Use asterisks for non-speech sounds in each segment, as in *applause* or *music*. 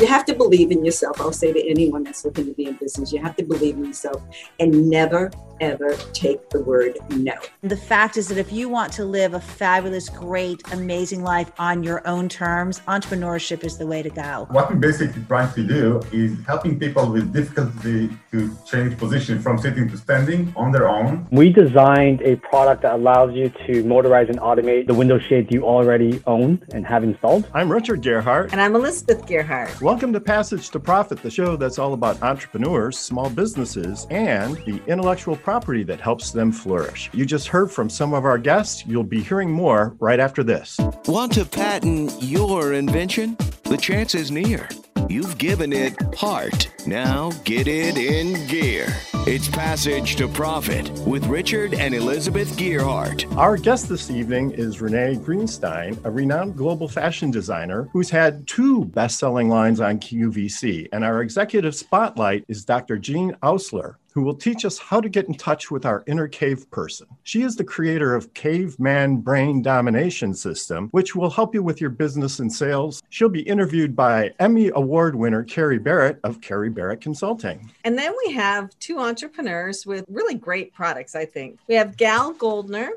You have to believe in yourself. I'll say to anyone that's looking to be in business, you have to believe in yourself and never, ever take the word no. The fact is that if you want to live a fabulous, great, amazing life on your own terms, entrepreneurship is the way to go. What we're basically trying to do is helping people with difficulty to change position from sitting to standing on their own. We designed a product that allows you to motorize and automate the window shades you already own and have installed. I'm Richard Gearhart. And I'm Elizabeth Gearhart. Welcome to Passage to Profit, the show that's all about entrepreneurs, small businesses, and the intellectual property that helps them flourish. You just heard from some of our guests. You'll be hearing more right after this. Want to patent your invention? The chance is near. You've given it heart. Now get it in gear. It's Passage to Profit with Richard and Elizabeth Gearhart. Our guest this evening is Renee Greenstein, a renowned global fashion designer who's had two best selling lines on QVC. And our executive spotlight is Dr. Jean Oursler, who will teach us how to get in touch with our inner cave person. She is the creator of Caveman Brain Domination System, which will help you with your business and sales. She'll be interviewed by Emmy Award winner Carrie Barrett of Carrie Barrett Consulting. And then we have two entrepreneurs with really great products, I think. We have Gal Goldner,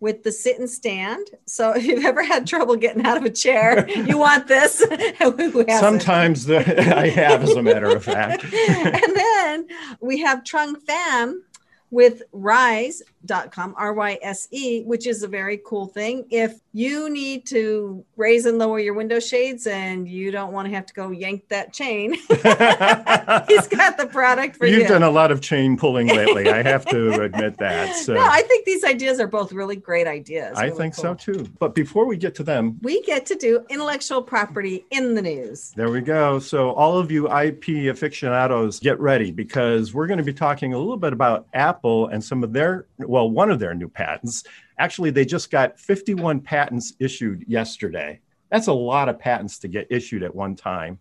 with the sit and stand. So *laughs* if you've ever had trouble getting out of a chair, you want this. *laughs* Sometimes the, *laughs* I have, as a matter of fact. and then we have Trung Pham with rise.com, R Y S E, which is a very cool thing. If you need to raise and lower your window shades and you don't want to have to go yank that chain, *laughs* he's got the product for You've you. You've done a lot of chain pulling lately. I have to admit that. So. No, I think these ideas are both really great ideas. I really think cool. so too. But before we get to them, we get to do intellectual property in the news. There we go. So, all of you IP aficionados, get ready because we're going to be talking a little bit about Apple and some of their, well, one of their new patents. Actually, they just got 51 patents issued yesterday. That's a lot of patents to get issued at one time.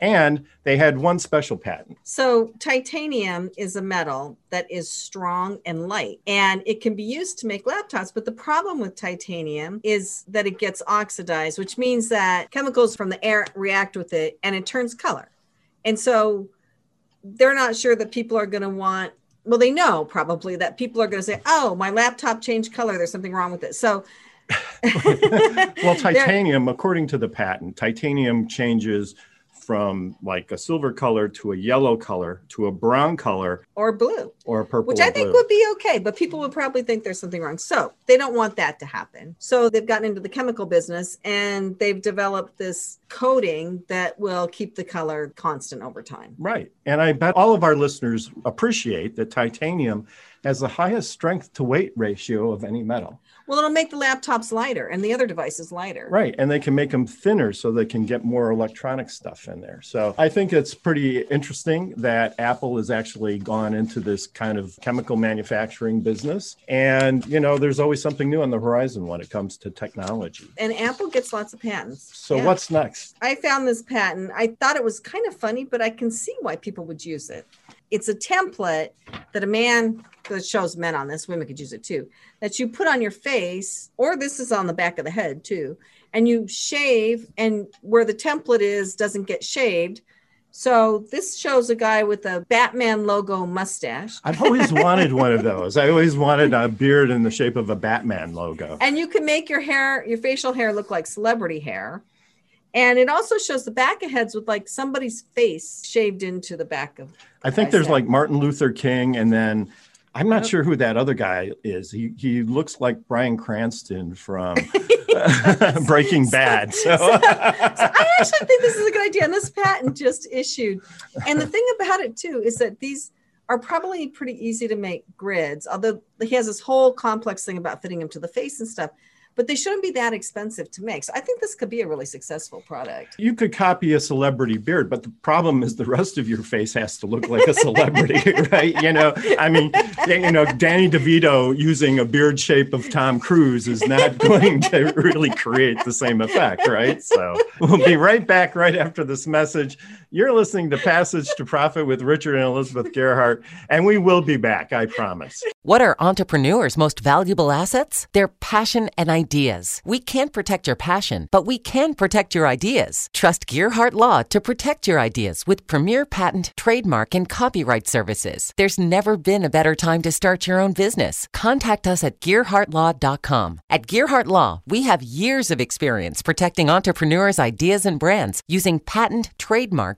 And they had one special patent. So, titanium is a metal that is strong and light, and it can be used to make laptops. But the problem with titanium is that it gets oxidized, which means that chemicals from the air react with it and it turns color. And so, they're not sure that people are going to want well, they know probably that people are going to say, "Oh, my laptop changed color. There's something wrong with it." So, *laughs* well, *laughs* titanium, according to the patent, titanium changes from like a silver color to a yellow color to a brown color or blue. or purple which i think blue. would be okay but people would probably think there's something wrong. So they don't want that to happen. So they've gotten into the chemical business and they've developed this coating that will keep the color constant over time. Right. And i bet all of our listeners appreciate that titanium has the highest strength to weight ratio of any metal well, it'll make the laptops lighter and the other devices lighter. Right. And they can make them thinner so they can get more electronic stuff in there. So I think it's pretty interesting that Apple has actually gone into this kind of chemical manufacturing business. And, you know, there's always something new on the horizon when it comes to technology. And Apple gets lots of patents. So yeah. what's next? I found this patent. I thought it was kind of funny, but I can see why people would use it. It's a template that a man that shows men on this, women could use it too, that you put on your face, or this is on the back of the head too, and you shave, and where the template is doesn't get shaved. So this shows a guy with a Batman logo mustache. I've always *laughs* wanted one of those. I always wanted a beard in the shape of a Batman logo. And you can make your hair, your facial hair look like celebrity hair. And it also shows the back of heads with like somebody's face shaved into the back of. I think there's like Martin Luther King, and then I'm not oh. sure who that other guy is. He he looks like Bryan Cranston from *laughs* *laughs* Breaking Bad. So. so, so I actually think this is a good idea. And this patent just issued. And the thing about it too is that these are probably pretty easy to make grids, although he has this whole complex thing about fitting them to the face and stuff. But they shouldn't be that expensive to make. So I think this could be a really successful product. You could copy a celebrity beard, but the problem is the rest of your face has to look like a celebrity, *laughs* right? You know, I mean, you know, Danny DeVito using a beard shape of Tom Cruise is not *laughs* going to really create the same effect, right? So we'll be right back right after this message. You're listening to Passage to Profit with Richard and Elizabeth Gearhart, and we will be back, I promise. What are entrepreneurs' most valuable assets? Their passion and ideas. We can't protect your passion, but we can protect your ideas. Trust Gearhart Law to protect your ideas with premier patent, trademark, and copyright services. There's never been a better time to start your own business. Contact us at GearhartLaw.com. At Gearhart Law, we have years of experience protecting entrepreneurs' ideas and brands using patent, trademark,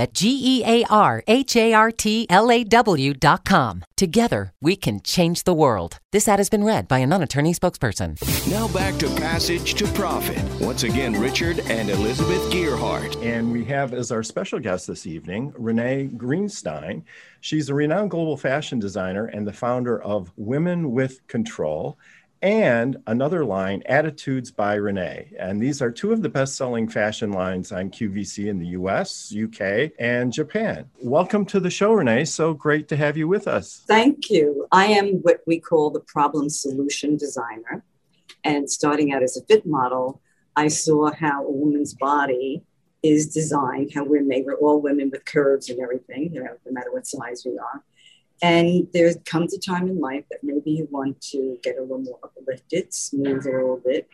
at G E A R H A R T L A W.com. Together, we can change the world. This ad has been read by a non attorney spokesperson. Now back to Passage to Profit. Once again, Richard and Elizabeth Gearhart. And we have as our special guest this evening, Renee Greenstein. She's a renowned global fashion designer and the founder of Women with Control and another line, Attitudes by Renee. And these are two of the best selling fashion lines on QVC in the US, UK, and Japan. Welcome to the show, Renee. So great to have you with us. Thank you. I am what we call the problem solution designer. And starting out as a fit model, I saw how a woman's body is designed, how we're made. We're all women with curves and everything, you know, no matter what size we are. And there comes a time in life that maybe you want to get a little more uplifted, smooth a little bit,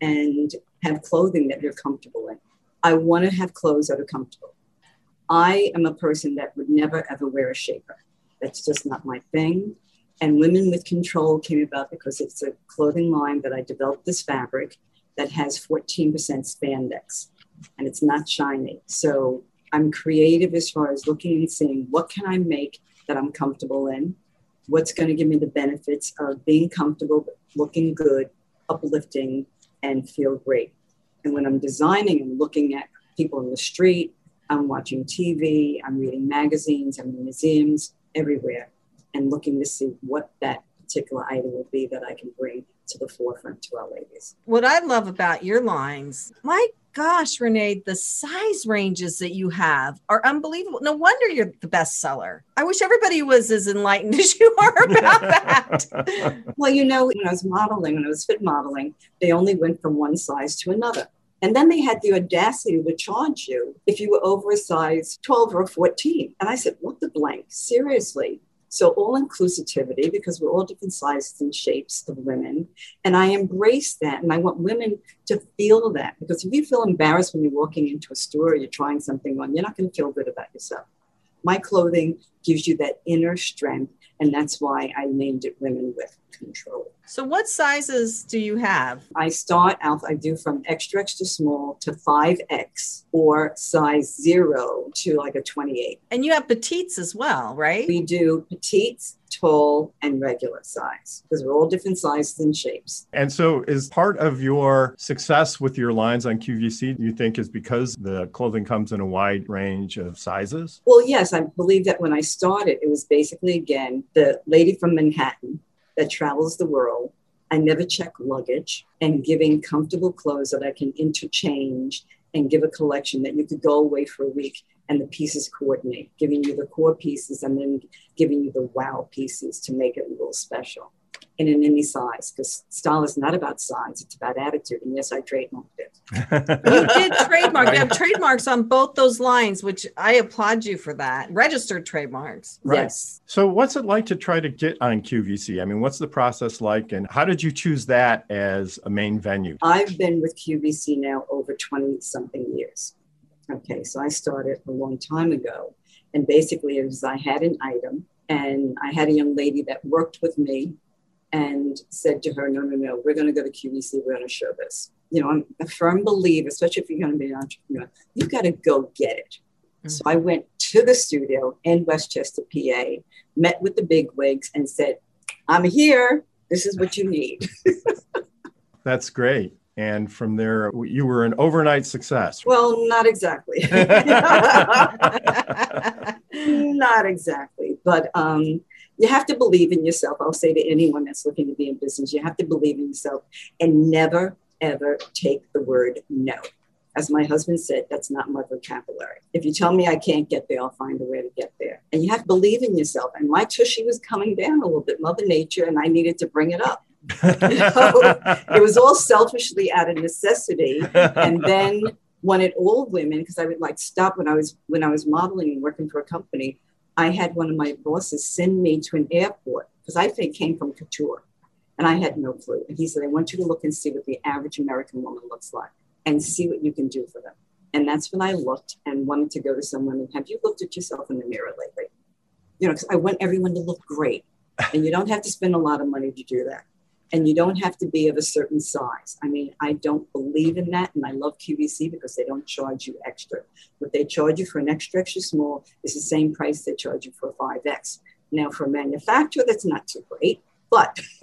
and have clothing that you're comfortable in. I want to have clothes that are comfortable. I am a person that would never ever wear a shaper. That's just not my thing. And Women with Control came about because it's a clothing line that I developed this fabric that has 14% spandex and it's not shiny. So I'm creative as far as looking and seeing what can I make that I'm comfortable in, what's going to give me the benefits of being comfortable, looking good, uplifting, and feel great. And when I'm designing and looking at people in the street, I'm watching TV, I'm reading magazines, I'm in museums, everywhere, and looking to see what that particular item will be that I can bring to the forefront to our ladies. What I love about your lines, my gosh, Renee, the size ranges that you have are unbelievable. No wonder you're the best seller. I wish everybody was as enlightened *laughs* as you are about that. *laughs* well, you know, when I was modeling, when I was fit modeling, they only went from one size to another. And then they had the audacity to charge you if you were over a size 12 or 14. And I said, what the blank? Seriously. So all inclusivity, because we're all different sizes and shapes of women. And I embrace that. And I want women to feel that. Because if you feel embarrassed when you're walking into a store or you're trying something on, you're not going to feel good about yourself. My clothing gives you that inner strength. And that's why I named it Women with Control. So, what sizes do you have? I start out, I do from extra, extra small to 5X or size zero to like a 28. And you have petites as well, right? We do petites, tall, and regular size because we're all different sizes and shapes. And so, is part of your success with your lines on QVC, do you think, is because the clothing comes in a wide range of sizes? Well, yes. I believe that when I started, it was basically, again, the lady from Manhattan that travels the world. I never check luggage and giving comfortable clothes that I can interchange and give a collection that you could go away for a week and the pieces coordinate, giving you the core pieces and then giving you the wow pieces to make it a little special and in any size because style is not about size it's about attitude and yes i trademarked it. *laughs* You did trademark you have trademarks on both those lines which i applaud you for that registered trademarks. Right. yes. So what's it like to try to get on qvc i mean what's the process like and how did you choose that as a main venue? I've been with qvc now over 20 something years. Okay so i started a long time ago and basically it was i had an item and i had a young lady that worked with me and said to her, no, no, no, we're going to go to QVC. We're going to show this. You know, I'm a firm believer, especially if you're going to be an entrepreneur, you've got to go get it. Mm-hmm. So I went to the studio in West Chester, PA, met with the big wigs and said, I'm here. This is what you need. *laughs* That's great. And from there, you were an overnight success. Well, not exactly. *laughs* *laughs* not exactly. But um, you have to believe in yourself. I'll say to anyone that's looking to be in business, you have to believe in yourself and never, ever take the word no. As my husband said, that's not my vocabulary. If you tell me I can't get there, I'll find a way to get there. And you have to believe in yourself. And my tushy was coming down a little bit, Mother Nature, and I needed to bring it up. *laughs* it was all selfishly out of necessity. And then wanted all women, because I would like stop when I was when I was modeling and working for a company, I had one of my bosses send me to an airport because I think came from couture. And I had no clue. And he said, I want you to look and see what the average American woman looks like and see what you can do for them. And that's when I looked and wanted to go to someone and have you looked at yourself in the mirror lately? You know, because I want everyone to look great. And you don't have to spend a lot of money to do that. And you don't have to be of a certain size. I mean, I don't believe in that. And I love QVC because they don't charge you extra. What they charge you for an extra, extra small is the same price they charge you for a 5X. Now, for a manufacturer, that's not too great. But *laughs*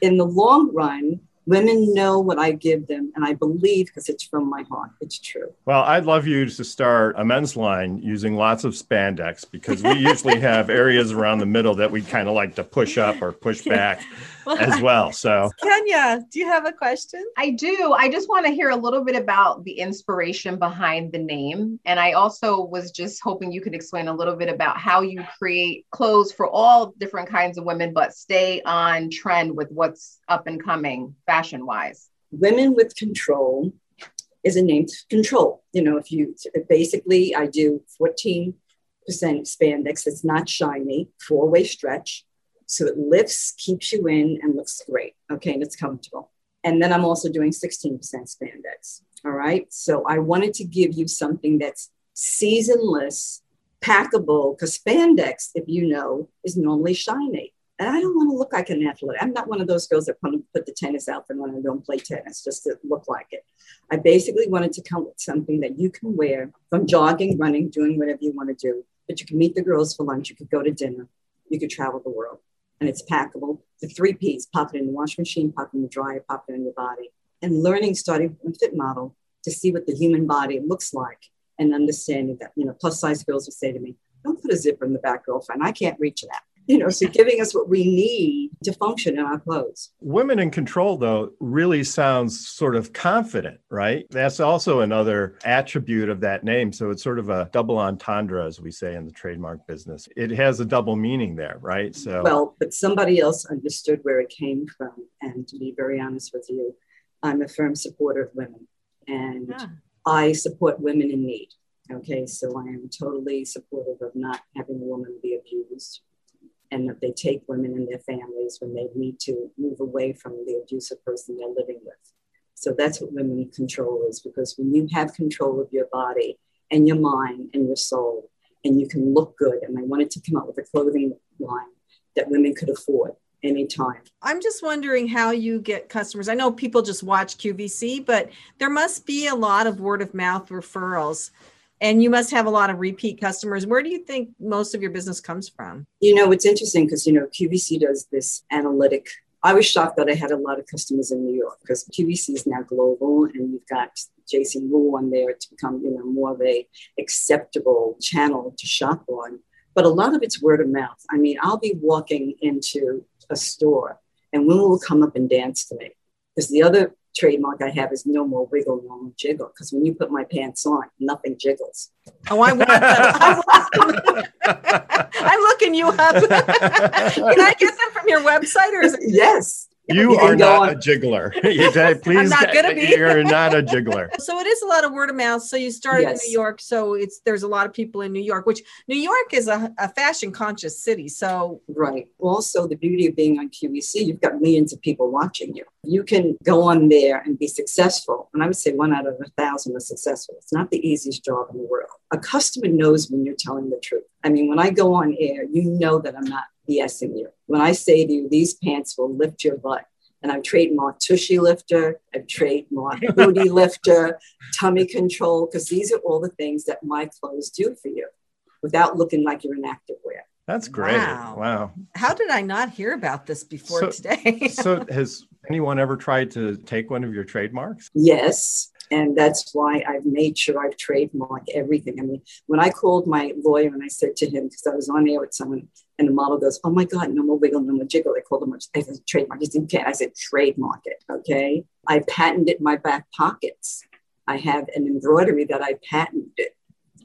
in the long run, women know what I give them, and I believe because it's from my heart. It's true. Well, I'd love you to start a men's line using lots of spandex because we usually have areas around the middle that we kind of like to push up or push *laughs* back *laughs* as well. So, Kenya, do you have a question? I do. I just want to hear a little bit about the inspiration behind the name. And I also was just hoping you could explain a little bit about how you create clothes for all different kinds of women, but stay on trend with what's up and coming fashion wise. Women with Control is a name to control. You know, if you basically, I do 14% spandex it's not shiny, four way stretch so it lifts, keeps you in, and looks great. Okay, and it's comfortable. And then I'm also doing 16% spandex. All right. So I wanted to give you something that's seasonless, packable, because spandex, if you know, is normally shiny. And I don't want to look like an athlete. I'm not one of those girls that put the tennis outfit on and don't play tennis just to look like it. I basically wanted to come with something that you can wear from jogging, running, doing whatever you want to do. But you can meet the girls for lunch, you could go to dinner, you could travel the world and it's packable. The three P's, pop it in the washing machine, pop it in the dryer, pop it in your body. And learning, starting from fit model to see what the human body looks like and understanding that, you know, plus size girls will say to me, don't put a zipper in the back, girlfriend. I can't reach that you know, so giving us what we need to function in our clothes. Women in control, though, really sounds sort of confident, right? That's also another attribute of that name. So it's sort of a double entendre, as we say in the trademark business. It has a double meaning there, right? So, well, but somebody else understood where it came from. And to be very honest with you, I'm a firm supporter of women and yeah. I support women in need. Okay, so I am totally supportive of not having a woman be abused and that they take women and their families when they need to move away from the abusive person they're living with. So that's what women control is because when you have control of your body and your mind and your soul, and you can look good, and I wanted to come up with a clothing line that women could afford anytime. I'm just wondering how you get customers. I know people just watch QVC, but there must be a lot of word of mouth referrals and you must have a lot of repeat customers. Where do you think most of your business comes from? You know, it's interesting because, you know, QVC does this analytic. I was shocked that I had a lot of customers in New York because QVC is now global and you've got Jason Wu on there to become, you know, more of a acceptable channel to shop on. But a lot of it's word of mouth. I mean, I'll be walking into a store and women will come up and dance to me because the other trademark I have is no more wiggle, no more jiggle. Because when you put my pants on, nothing jiggles. Oh, I want that. *laughs* *laughs* I'm looking you up. *laughs* Can I get them from your website or is it? Yes. You, are not on. a jiggler. *laughs* *laughs* please, not. You're not a *laughs* jiggler. So it is a lot of word of mouth. So you started yes. in New York, so it's there's a lot of people in New York, which New York is a, a fashion conscious city. So right. Also, the beauty of being on QVC, you've got millions of people watching you. You can go on there and be successful. And I would say one out of a thousand is successful. It's not the easiest job in the world. A customer knows when you're telling the truth. I mean, when I go on air, you know that I'm not BSing you. When I say to you, these pants will lift your butt, and I've trademarked tushy lifter, I've trademarked *laughs* booty lifter, tummy control, because these are all the things that my clothes do for you without looking like you're in activewear. That's great. Wow. Wow. How did I not hear about this before So- today? *laughs* so has anyone ever tried to take one of your trademarks? Yes. And that's why I've made sure I've trademarked everything. I mean, when I called my lawyer and I said to him, because I was on air with someone, and the model goes, Oh my God, no more wiggle, no more jiggle. I called them I said, trademark. He said, You can't. I said, trademark it. Okay. I patented my back pockets. I have an embroidery that I patented.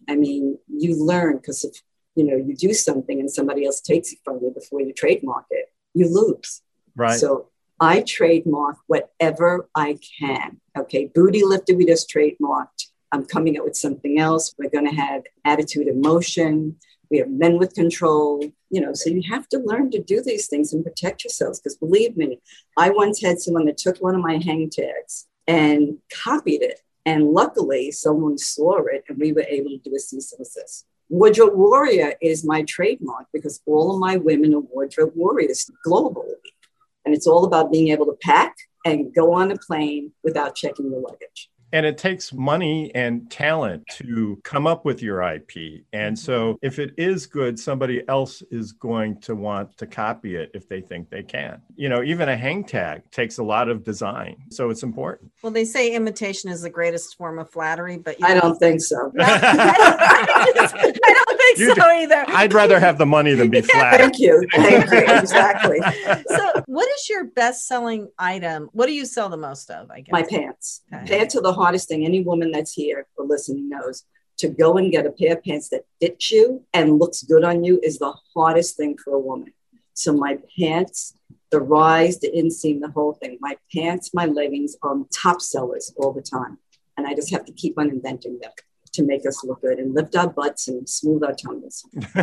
I mean, you learn because if you know you do something and somebody else takes it from you before you trademark it, you lose. Right. So I trademark whatever I can. Okay, booty lifter, we just trademarked. I'm coming up with something else. We're going to have attitude and motion. We have men with control. You know, so you have to learn to do these things and protect yourselves. Because believe me, I once had someone that took one of my hang tags and copied it. And luckily, someone saw it and we were able to do a cease and desist. Wardrobe warrior is my trademark because all of my women are wardrobe warriors globally. And it's all about being able to pack and go on a plane without checking your luggage. And it takes money and talent to come up with your IP. And mm-hmm. so if it is good, somebody else is going to want to copy it if they think they can. You know, even a hang tag takes a lot of design. So it's important. well, they say imitation is the greatest form of flattery, but you I *laughs* don't think so. I don't think You so do- either. I'd rather have the money than be *laughs* flat. Thank you. Thank you. *laughs* Exactly. so, what is your best-selling item? What do you sell the most of? I guess My pants. Okay. Pants are the hardest thing. Any woman that's here or listening knows. To go and get a pair of pants that fits you and looks good on you is the hardest thing for a woman. So my pants, the rise, the inseam, the whole thing. My pants, my leggings are top sellers all the time. And I just have to keep on inventing them to make us look good and lift our butts and smooth our tummies. *laughs*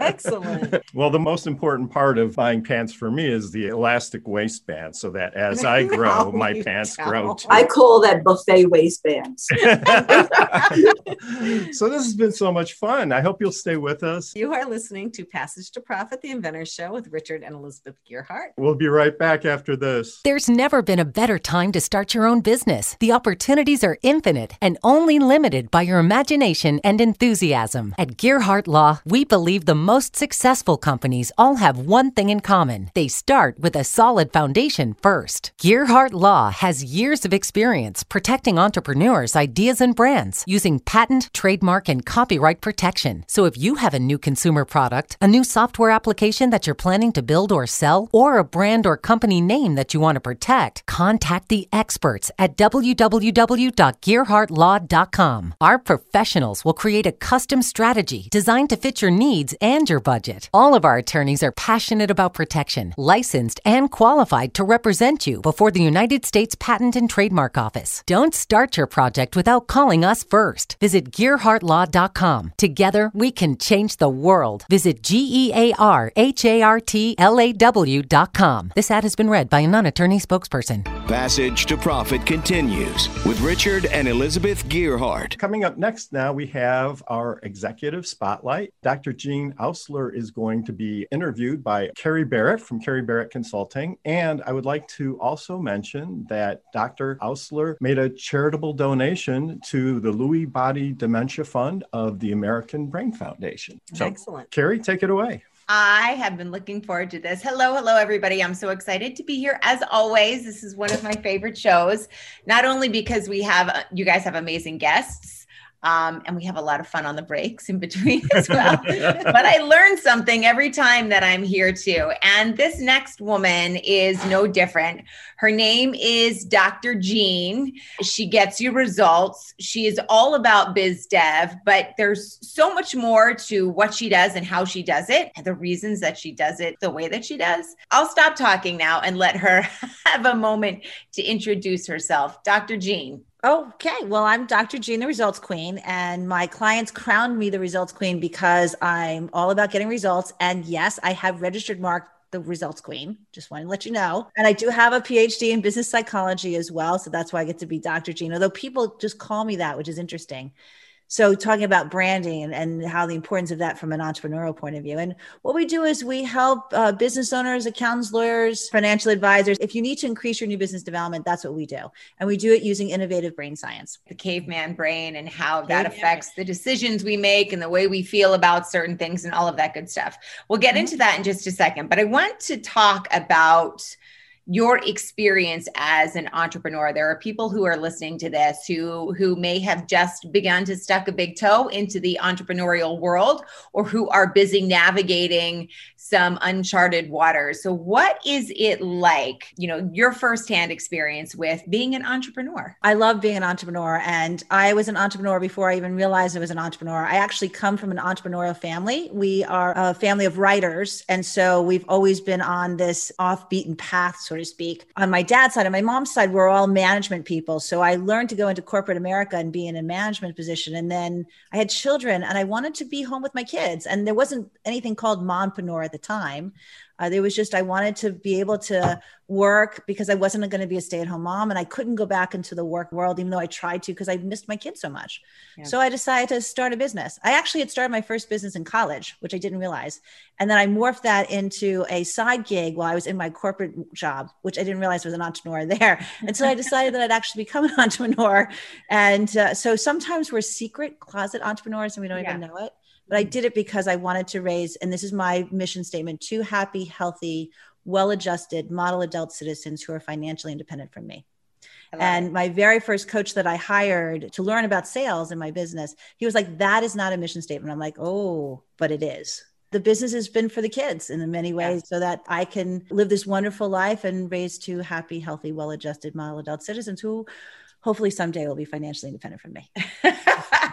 Excellent. well, the most important part of buying pants for me is the elastic waistband so that as I *laughs* grow, my pants don't. grow too. I call that buffet waistbands. *laughs* so this has been so much fun. I hope you'll stay with us. You are listening to Passage to Profit, the Inventor Show with Richard and Elizabeth Gearhart. We'll be right back after this. There's never been a better time to start your own business. The opportunities are infinite and only limited by your imagination and enthusiasm. At Gearhart Law, we believe the most successful companies all have one thing in common. They start with a solid foundation first. Gearhart Law has years of experience protecting entrepreneurs, ideas, and brands using patent, trademark, and copyright protection. So if you have a new consumer product, a new software application that you're planning to build or sell, or a brand or company name that you want to protect, contact the experts at www.gearhartlaw.com. Our professionals will create a custom strategy designed to fit your needs and your budget. All of our attorneys are passionate about protection, licensed and qualified to represent you before the United States Patent and Trademark Office. Don't start your project without calling us first. Visit gearhartlaw.com. Together, we can change the world. Visit G E A R H A R T L A W.com. This ad has been read by a non attorney spokesperson. Passage to Profit continues with Richard and Elizabeth Gearhart. Coming up next, now we have our executive spotlight. Dr. Jean Oursler is going to be interviewed by Carrie Barrett from Carrie Barrett Consulting. And I would like to also mention that Dr. Oursler made a charitable donation to the Lewy Body Dementia Fund of the American Brain Foundation. So, Excellent. Carrie, take it away. I have been looking forward to this. Hello, hello, everybody. I'm so excited to be here. As always, this is one of my favorite shows, not only because we have, uh, you guys have amazing guests. Um, and we have a lot of fun on the breaks in between *laughs* as well. but I learn something every time that I'm here too. And this next woman is no different. Her name is Dr. Jean. She gets you results. She is all about biz dev, but there's so much more to what she does and how she does it, and the reasons that she does it the way that she does. I'll stop talking now and let her *laughs* have a moment to introduce herself. Dr. Jean. Okay, well, I'm Dr. Jean, the results queen, and my clients crowned me the results queen because I'm all about getting results. And yes, I have registered mark the results queen. Just want to let you know. And I do have a PhD in business psychology as well. So that's why I get to be Dr. Jean, although people just call me that, which is interesting. So, talking about branding and, how the importance of that from an entrepreneurial point of view. And what we do is we help uh, business owners, accountants, lawyers, financial advisors. If you need to increase your new business development, that's what we do. And we do it using innovative brain science. The caveman brain and how caveman that affects the decisions we make and the way we feel about certain things and all of that good stuff. We'll get mm-hmm. into that in just a second. But I want to talk about your experience as an entrepreneur. There are people who are listening to this who who may have just begun to stuck a big toe into the entrepreneurial world or who are busy navigating some uncharted waters. So what is it like you know your firsthand experience with being an entrepreneur? I love being an entrepreneur and i was an entrepreneur before i even realized i was an entrepreneur. I actually come from an entrepreneurial family. We are a family of writers and so we've always been on this off beaten path sort to speak. On my dad's side, on my mom's side, we're all management people. So I learned to go into corporate America and be in a management position. And then I had children and I wanted to be home with my kids. And there wasn't anything called mompreneur at the time. Uh, there was just, I wanted to be able to work because I wasn't going to be a stay at home mom and I couldn't go back into the work world, even though I tried to because I missed my kids so much. Yeah. So I decided to start a business. I actually had started my first business in college, which I didn't realize. And then I morphed that into a side gig while I was in my corporate job, which I didn't realize was an entrepreneur there. *laughs* And so I decided that I'd actually become an *laughs* entrepreneur. And uh, so sometimes we're secret closet entrepreneurs and we don't yeah. even know it but I did it because I wanted to raise, and this is my mission statement two happy, healthy, well adjusted model adult citizens who are financially independent from me. And it. my very first coach that I hired to learn about sales in my business, he was like, That is not a mission statement. I'm like, Oh, but it is. The business has been for the kids in many ways so that I can live this wonderful life and raise two happy, healthy, well adjusted model adult citizens who hopefully someday will be financially independent from me. *laughs*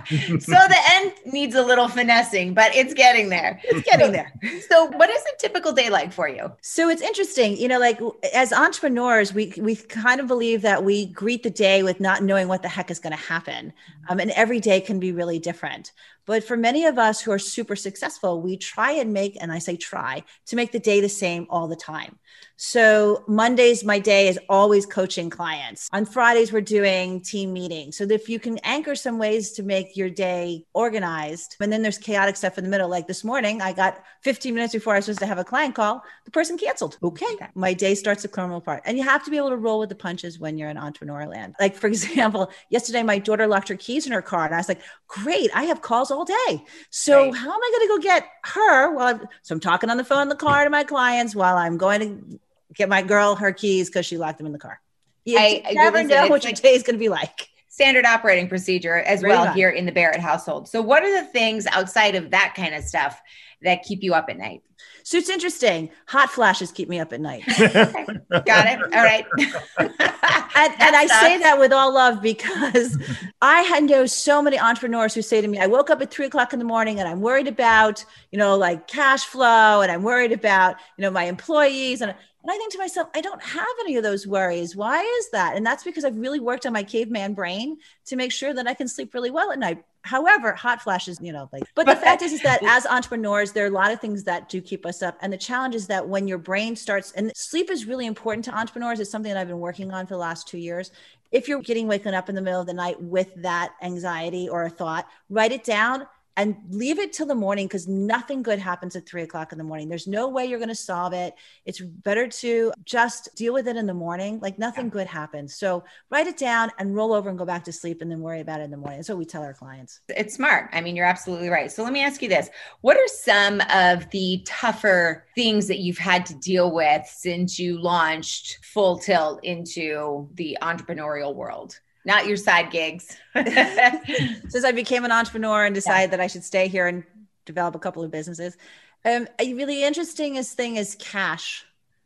*laughs* so the end needs a little finessing, but it's getting there. It's getting there. So what is a typical day like for you? So it's interesting, you know, like as entrepreneurs, we we kind of believe that we greet the day with not knowing what the heck is going to happen. Um, and every day can be really different. But for many of us who are super successful, we try and make, and I say try, to make the day the same all the time. So Mondays, my day is always coaching clients. On Fridays, we're doing team meetings. So if you can anchor some ways to make your day organized, and then there's chaotic stuff in the middle. Like this morning, I got 15 minutes before I was supposed to have a client call, the person canceled. Okay, my day starts to crumble apart. And you have to be able to roll with the punches when you're in entrepreneur land. Like for *laughs* example, yesterday my daughter locked her keys in her car, and I was like, "Great, I have calls all day. So right. how am I going to go get her?" While I'm, so I'm talking on the phone in the car to my clients while I'm going to get my girl her keys because she locked them in the car. You I, never listen, know what your day is going to be like. Standard operating procedure as Very well here in the Barrett household. So, what are the things outside of that kind of stuff that keep you up at night? So it's interesting. Hot flashes keep me up at night. *laughs* Got it. All right. *laughs* and, and I say that with all love because *laughs* I know so many entrepreneurs who say to me, I woke up at three o'clock in the morning and I'm worried about, you know, like cash flow and I'm worried about, you know, my employees. And and I think to myself, I don't have any of those worries. Why is that? And that's because I've really worked on my caveman brain to make sure that I can sleep really well at night. However, hot flashes, you know, like, but the fact is, is that *laughs* as entrepreneurs, there are a lot of things that do keep us up. And the challenge is that when your brain starts, and sleep is really important to entrepreneurs. It's something that I've been working on for the last two years. If you're getting waken up in the middle of the night with that anxiety or a thought, write it down and leave it till the morning because nothing good happens at three o'clock in the morning. There's no way you're going to solve it. It's better to just deal with it in the morning. Like nothing yeah. good happens. So write it down and roll over and go back to sleep and then worry about it in the morning. That's what we tell our clients. It's smart. I mean, you're absolutely right. So let me ask you this What are some of the tougher things that you've had to deal with since you launched full tilt into the entrepreneurial world? Not your side gigs. *laughs* Since I became an entrepreneur and decided yeah. that I should stay here and develop a couple of businesses. Um, a really interesting thing is cash,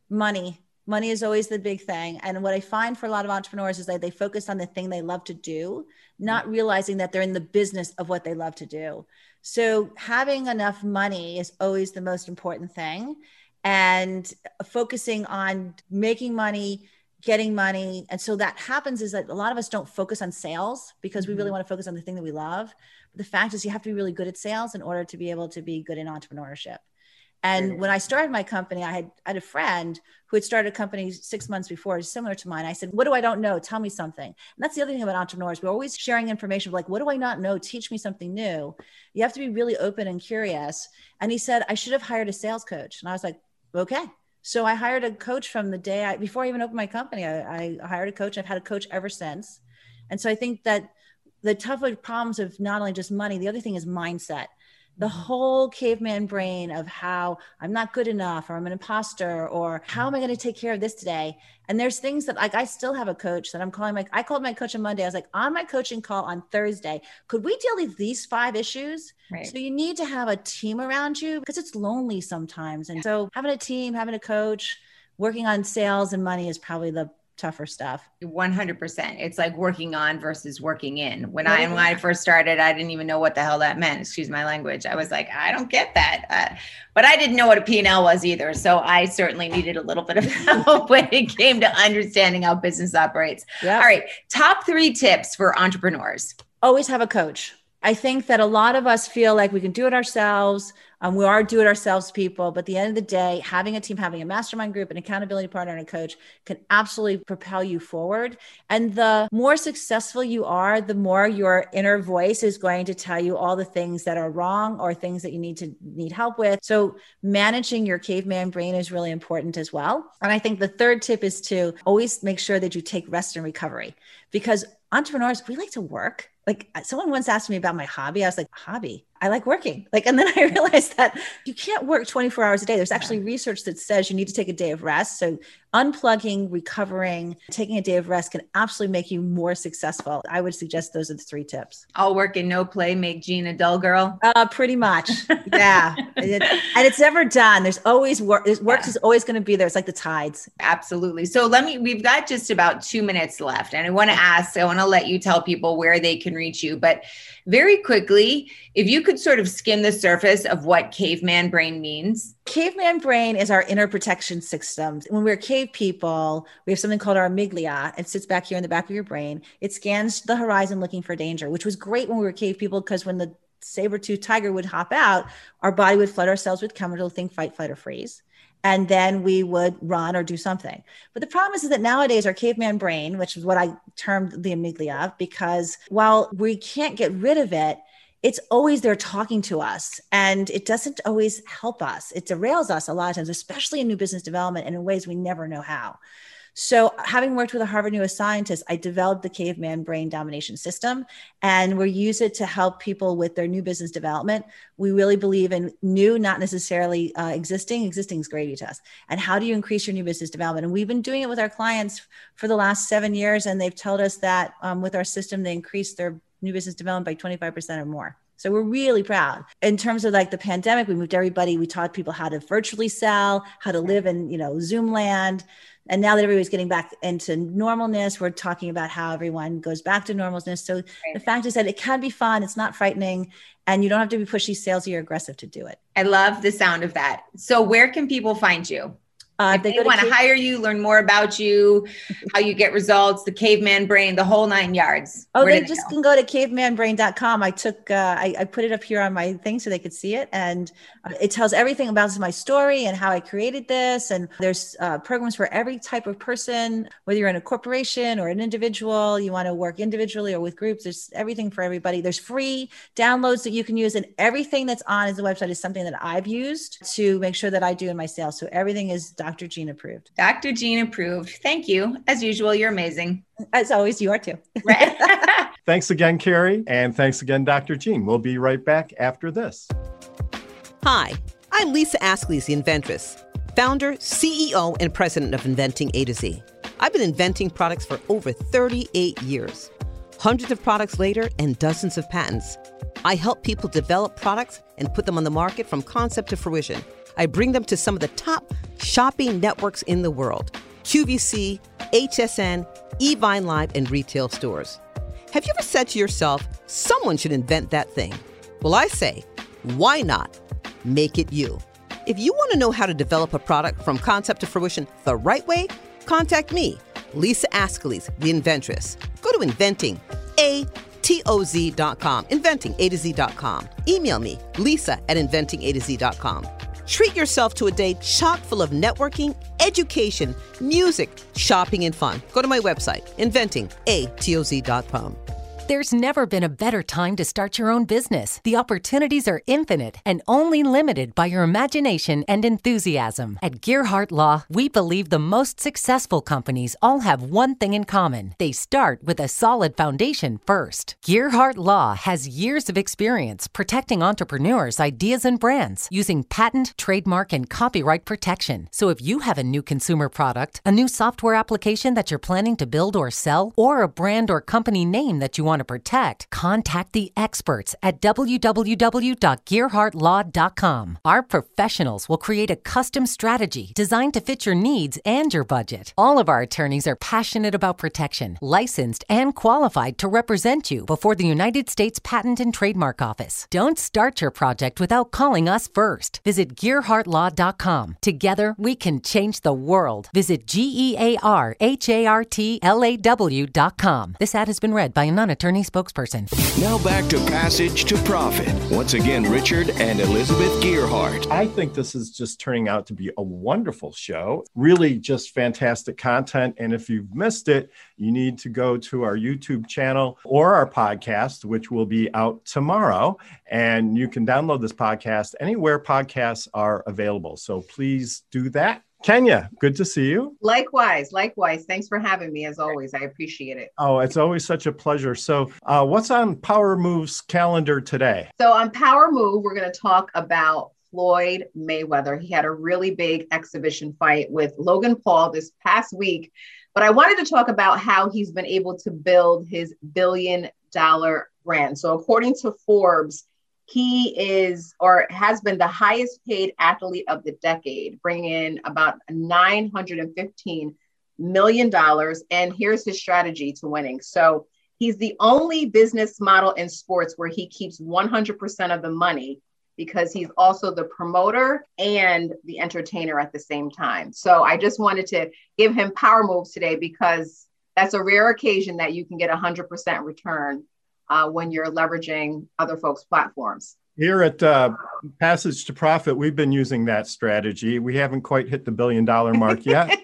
money. Money is always the big thing. And what I find for a lot of entrepreneurs is that they focus on the thing they love to do, not realizing that they're in the business of what they love to do. So having enough money is always the most important thing. And focusing on making money, getting money. And so that happens is that a lot of us don't focus on sales because we really mm-hmm. want to focus on the thing that we love. But the fact is, you have to be really good at sales in order to be able to be good in entrepreneurship. And when I started my company, I had, I had a friend who had started a company six months before, similar to mine. I said, What do I don't know? Tell me something. And that's the other thing about entrepreneurs. We're always sharing information like, What do I not know? Teach me something new. You have to be really open and curious. And he said, I should have hired a sales coach. And I was like, Okay. So I hired a coach from the day I, before I even opened my company, I, I hired a coach. I've had a coach ever since. And so I think that the tougher problems of not only just money, the other thing is mindset the mm-hmm. whole caveman brain of how I'm not good enough or I'm an imposter or how am I going to take care of this today? And there's things that like I still have a coach that I'm calling my I called my coach on Monday. I was like, on my coaching call on Thursday, could we deal with these five issues? Right. So you need to have a team around you because it's lonely sometimes. And so having a team, having a coach, working on sales and money is probably the tougher stuff. 100% it's like working on versus working in. When i when i first started i didn't even know what the hell that meant. Excuse my language. I was like i don't get that. Uh, but i didn't know what a p&l was either. So i certainly needed a little bit of *laughs* help when it came to understanding how business operates. Yep. all right. Top three tips for entrepreneurs. Always have a coach. I think that a lot of us feel like we can do it ourselves. Um, we are do it ourselves people, but at the end of the day, having a team, having a mastermind group, an accountability partner, and a coach can absolutely propel you forward. And the more successful you are, the more your inner voice is going to tell you all the things that are wrong or things that you need to need help with. So managing your caveman brain is really important as well. And I think the third tip is to always make sure that you take rest and recovery because entrepreneurs, we like to work like someone once asked me about my hobby. I was like, hobby. I like working. Like, and then I *laughs* realized that you can't work 24 hours a day. There's actually research that says you need to take a day of rest. So unplugging, recovering, taking a day of rest can absolutely make you more successful. I would suggest those are the three tips. All work and no play make Jean a dull girl. Uh, pretty much. Yeah. *laughs* and it's never done. There's always work. Work yeah. is always going to be there. It's like the tides. Absolutely. So let me, we've got just about two minutes left and I want to ask, I want to let you tell people where they can reach you, but very quickly, if you could sort of skim the surface of what caveman brain means. Caveman brain is our inner protection system. When we're cave people, we have something called our amygdala. It sits back here in the back of your brain. It scans the horizon looking for danger, which was great when we were cave people because when the saber-tooth tiger would hop out, our body would flood ourselves with chemical think, fight, flight, or freeze and then we would run or do something. But the problem is, that nowadays our caveman brain, which is what I termed the amygdala, because while we can't get rid of it, it's always there talking to us and it doesn't always help us. It derails us a lot of times, especially in new business development and in ways we never know how. So, having worked with a Harvard neuroscientist, I developed the caveman brain domination system, and we use it to help people with their new business development. We really believe in new, not necessarily uh, existing. Existing is gravy to us. And how do you increase your new business development? And we've been doing it with our clients for the last seven years, and they've told us that um, with our system, they increased their new business development by 25% or more. So we're really proud. In terms of like the pandemic, we moved everybody, we taught people how to virtually sell, how to live in, you know, Zoom land. And now that everybody's getting back into normalness, we're talking about how everyone goes back to normalness. So right. the fact is that it can be fun, it's not frightening, and you don't have to be pushy, salesy, or aggressive to do it. I love the sound of that. So where can people find you? Uh, if they, they want to hire you, learn more about you, how you get results, the caveman brain, the whole nine yards. Oh, they, they just go? can go to cavemanbrain.com. I took, uh, I, I, put it up here on my thing so they could see it. And uh, it tells everything about my story and how I created this. And there's uh, programs for every type of person, whether you're in a corporation or an individual, you want to work individually or with groups. There's everything for everybody. There's free downloads that you can use. And everything that's on the website is something that I've used to make sure that I do in my sales. So everything is Dr. Jean approved. Dr. Jean approved. Thank you. As usual, you're amazing. As always, you are too. *laughs* *laughs* thanks again, Carrie. And thanks again, Dr. Jean. We'll be right back after this. Hi, I'm Lisa Ascolese, the inventress, founder, CEO, and president of Inventing A to Z. I've been inventing products for over 38 years. Hundreds of products later and dozens of patents. I help people develop products and put them on the market from concept to fruition. I bring them to some of the top shopping networks in the world QVC, HSN, Evine Live, and retail stores. Have you ever said to yourself, someone should invent that thing? Well, I say, why not make it you? If you want to know how to develop a product from concept to fruition the right way, contact me, Lisa Ascolese, the inventress. Go to inventing, A T O Z.com, inventing A to Z.com. Email me, lisa at inventing A to Z.com. Treat yourself to a day chock full of networking, education, music, shopping, and fun. Go to my website, inventingatoz.com. There's never been a better time to start your own business. The opportunities are infinite and only limited by your imagination and enthusiasm. At Gearhart Law, we believe the most successful companies all have one thing in common. They start with a solid foundation first. Gearhart Law has years of experience protecting entrepreneurs, ideas, and brands using patent, trademark, and copyright protection. So if you have a new consumer product, a new software application that you're planning to build or sell, or a brand or company name that you want to protect, contact the experts at www.gearhartlaw.com. Our professionals will create a custom strategy designed to fit your needs and your budget. All of our attorneys are passionate about protection, licensed and qualified to represent you before the United States Patent and Trademark Office. Don't start your project without calling us first. Visit gearhartlaw.com. Together, we can change the world. Visit G E A R H A R T L A W.com. This ad has been read by a non attorney spokesperson. Now back to Passage to Profit. Once again, Richard and Elizabeth Gearhart. I think this is just turning out to be a wonderful show. Really, just fantastic content. And if you've missed it, you need to go to our YouTube channel or our podcast, which will be out tomorrow. And you can download this podcast anywhere podcasts are available. So please do that. Kenya, good to see you. Likewise, likewise. Thanks for having me as always. I appreciate it. Oh, it's always such a pleasure. So, uh, what's on Power Move's calendar today? So, on Power Move, we're going to talk about Floyd Mayweather. He had a really big exhibition fight with Logan Paul this past week. But I wanted to talk about how he's been able to build his billion dollar brand. So, according to Forbes, he is or has been the highest paid athlete of the decade, bringing in about $915 million. And here's his strategy to winning. So he's the only business model in sports where he keeps 100% of the money because he's also the promoter and the entertainer at the same time. So I just wanted to give him power moves today because that's a rare occasion that you can get 100% return uh, when you're leveraging other folks' platforms. Here at uh, Passage to Profit, we've been using that strategy. We haven't quite hit the billion dollar mark yet.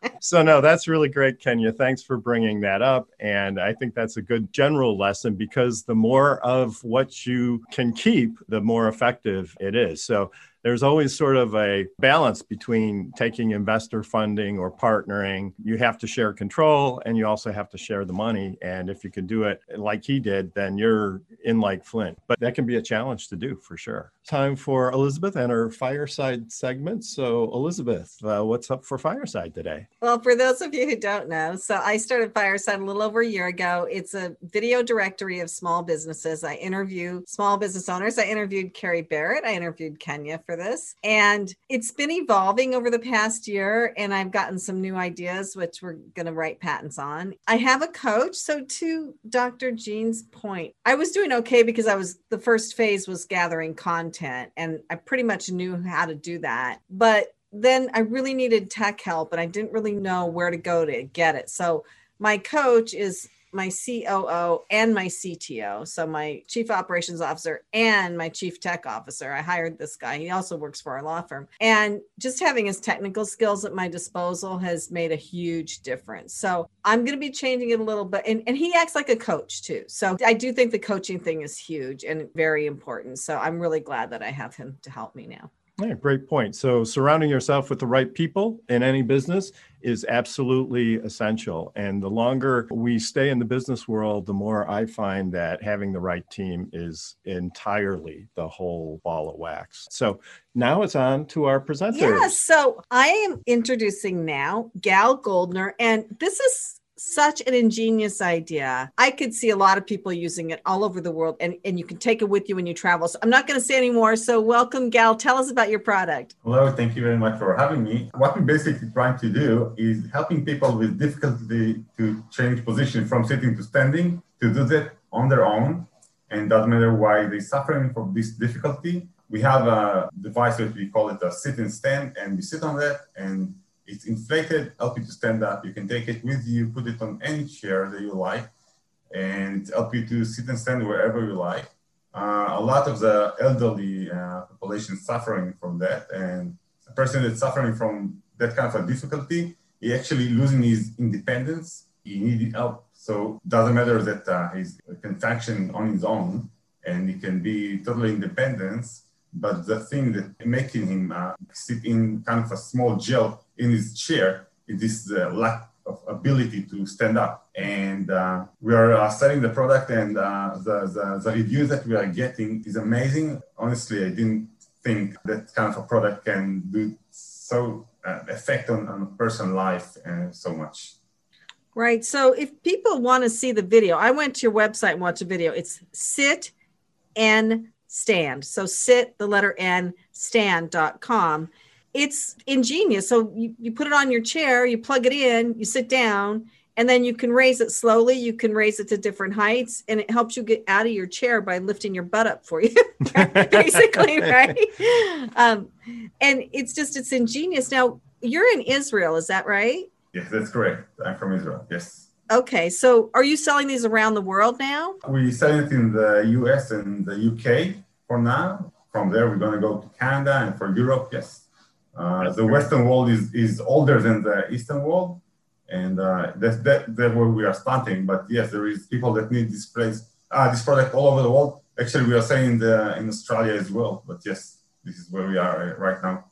*laughs* so, no, that's really great, Kenya. Thanks for bringing that up. And I think that's a good general lesson because the more of what you can keep, the more effective it is. So, there's always sort of a balance between taking investor funding or partnering. You have to share control and you also have to share the money. And if you can do it like he did, then you're in like Flint. But that can be a challenge to do for sure. Time for Elizabeth and her fireside segment. So, Elizabeth, uh, what's up for fireside today? Well, for those of you who don't know, so I started Fireside a little over a year ago. It's a video directory of small businesses. I interview small business owners. I interviewed Carrie Barrett. I interviewed Kenya for this. And it's been evolving over the past year, and I've gotten some new ideas, which we're going to write patents on. I have a coach. So, to Dr. Jean's point, I was doing okay because I was the first phase was gathering content, and I pretty much knew how to do that. But then I really needed tech help, and I didn't really know where to go to get it. So, my coach is my COO and my CTO. So my chief operations officer and my chief tech officer. I hired this guy. He also works for our law firm. And just having his technical skills at my disposal has made a huge difference. So I'm going to be changing it a little bit. And, and he acts like a coach too. So I do think the coaching thing is huge and very important. So I'm really glad that I have him to help me now. Yeah, great point. So, surrounding yourself with the right people in any business is absolutely essential. And the longer we stay in the business world, the more I find that having the right team is entirely the whole ball of wax. So, now it's on to our presenters. Yeah, so I am introducing now Gal Goldner, and this is such an ingenious idea. I could see a lot of people using it all over the world, and, and you can take it with you when you travel. So I'm not going to say anymore. So, welcome, Gal. Tell us about your product. Hello, thank you very much for having me. What we're basically trying to do is helping people with difficulty to change position from sitting to standing to do that on their own. And doesn't matter why they're suffering from this difficulty. We have a device that we call it a sit and stand, and we sit on that and it's inflated, help you to stand up. You can take it with you, put it on any chair that you like, and help you to sit and stand wherever you like. uh, a lot of the elderly uh, population suffering from that. And a person that's suffering from that kind of a difficulty, he actually losing his independence. He needs help. So it doesn't matter that uh, he can function on his own and he can be totally independent. But the thing that making him uh, sit in kind of a small jail in his chair is this uh, lack of ability to stand up. And uh, we are uh, selling the product, and uh, the, the, the reviews that we are getting is amazing. Honestly, I didn't think that kind of a product can do so uh, effect on, on a person's life uh, so much. Right. So if people want to see the video, I went to your website and watched a video. It's sit and stand. So sit the letter N stand.com it's ingenious. So you, you put it on your chair, you plug it in, you sit down, and then you can raise it slowly. You can raise it to different heights, and it helps you get out of your chair by lifting your butt up for you, *laughs* basically, *laughs* right? Um, and it's just it's ingenious. Now you're in Israel, is that right? Yes, that's correct. I'm from Israel. Yes. Okay, so are you selling these around the world now? We sell it in the US and the UK for now. From there, we're going to go to Canada and for Europe. Yes. Uh, the Western world is, is older than the Eastern world, and uh, that's that, that's where we are starting. But yes, there is people that need this place, uh, this product all over the world. Actually, we are saying the, in Australia as well. But yes, this is where we are right now.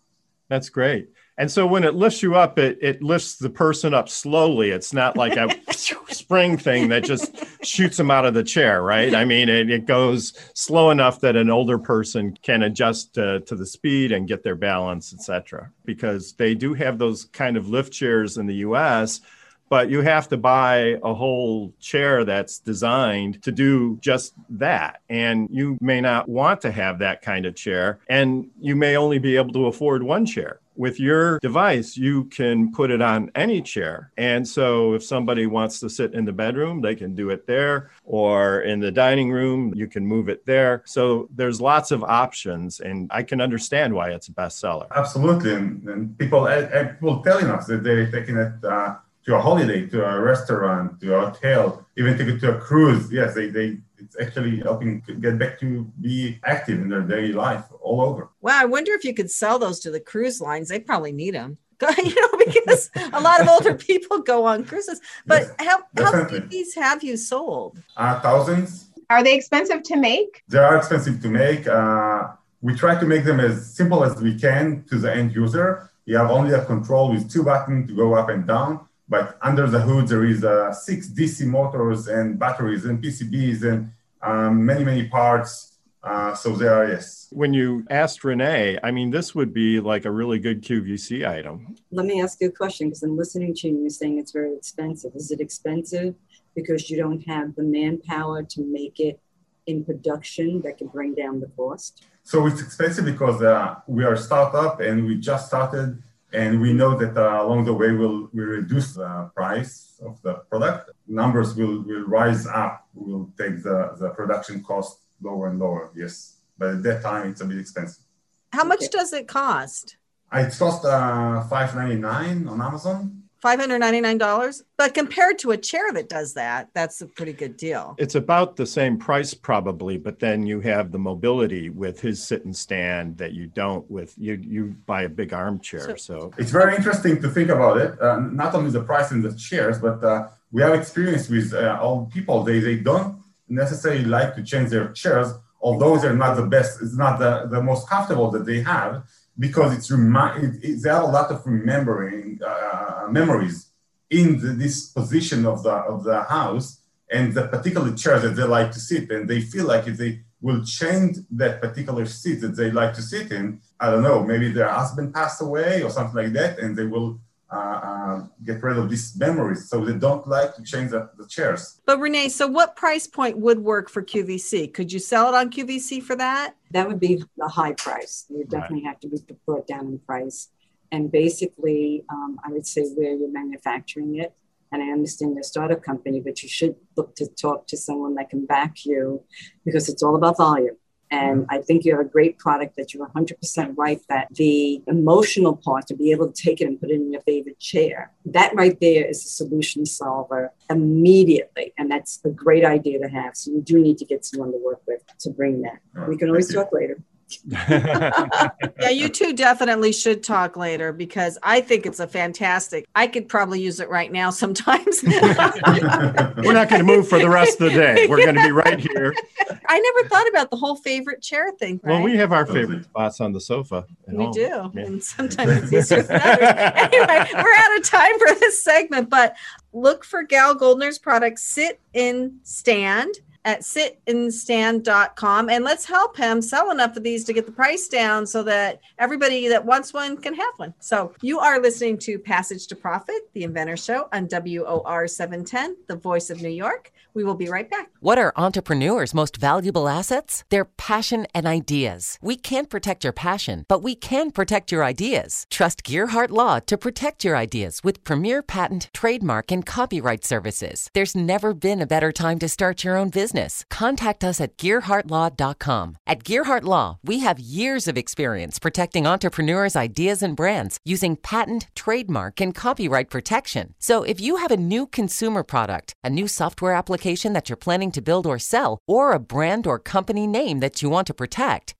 That's great. And so when it lifts you up, it, it lifts the person up slowly. It's not like a *laughs* spring thing that just shoots them out of the chair, right? I mean, it, it goes slow enough that an older person can adjust to, to the speed and get their balance, etc. Because they do have those kind of lift chairs in the US but you have to buy a whole chair that's designed to do just that. And you may not want to have that kind of chair, and you may only be able to afford one chair. With your device, you can put it on any chair. And so, if somebody wants to sit in the bedroom, they can do it there, or in the dining room, you can move it there. So, there's lots of options, and I can understand why it's a bestseller. Absolutely. And, and people, and people telling us that they're taking it. Uh, to a holiday, to a restaurant, to a hotel, even take it to a cruise. Yes, they, they it's actually helping get back to be active in their daily life all over. Wow, I wonder if you could sell those to the cruise lines. They probably need them. *laughs* you know, because a lot of older *laughs* people go on cruises. But yes, how, how many of these have you sold? Uh, thousands. Are they expensive to make? They are expensive to make. Uh, we try to make them as simple as we can to the end user. You have only a control with two buttons to go up and down but under the hood there is uh, six DC motors and batteries and PCBs and um, many many parts. Uh, so there are yes. When you asked Renee, I mean, this would be like a really good QVC item. Let me ask you a question because I'm listening to you. Saying it's very expensive. Is it expensive because you don't have the manpower to make it in production that can bring down the cost? So it's expensive because uh, we are a startup and we just started and we know that uh, along the way we'll, we'll reduce the price of the product. Numbers will, will rise up. We'll take the, the production cost lower and lower, yes. But at that time, it's a bit expensive. How much okay. does it cost? It costs uh, five ninety nine on Amazon. $599 but compared to a chair that does that that's a pretty good deal it's about the same price probably but then you have the mobility with his sit and stand that you don't with you you buy a big armchair so, so. it's very interesting to think about it uh, not only the price in the chairs but uh, we have experience with uh, old people they, they don't necessarily like to change their chairs although they're not the best it's not the, the most comfortable that they have because it's remi- it, it, they have a lot of remembering uh, memories in the, this position of the of the house and the particular chair that they like to sit and they feel like if they will change that particular seat that they like to sit in i don't know maybe their husband passed away or something like that and they will uh, uh, get rid of these memories. So they don't like to change the, the, chairs. But Renee, so what price point would work for QVC? Could you sell it on QVC for that? That would be a high price. You definitely right. have to be brought down in price. And basically, um, I would say where you're manufacturing it. And I understand you're a startup company, but you should look to talk to someone that can back you because it's all about volume. And I think you have a great product that you're 100% right that the emotional part to be able to take it and put it in your favorite chair, that right there is a solution solver immediately. And that's a great idea to have. So you do need to get someone to work with to bring that. We can always talk later. *laughs* yeah, you two definitely should talk later because I think it's a fantastic. I could probably use it right now sometimes. *laughs* We're not going to move for the rest of the day. We're going to be right here. *laughs* I never thought about the whole favorite chair thing. Right? Well, we have our favorite spots on the sofa. We home. do, Yeah. and sometimes it's easier than others. Anyway, we're out of time for this segment, but look for Gal Goldner's product, Sit in Stand at sitinstand.com and let's help him sell enough of these to get the price down so that everybody that wants one can have one. So you are listening to Passage to Profit, the Inventor Show on WOR 710, the voice of New York. We will be right back. What are entrepreneurs' most valuable assets? Their passion and ideas. We can't protect your passion, but we can protect your ideas. Trust Gearhart Law to protect your ideas with premier patent, trademark, and copyright services. There's never been a better time to start your own business. Contact us at gearhartlaw.com. At Gearhart Law, we have years of experience protecting entrepreneurs' ideas and brands using patent, trademark, and copyright protection. So if you have a new consumer product, a new software application that you're planning to build or sell, or a brand or company name that you want to protect,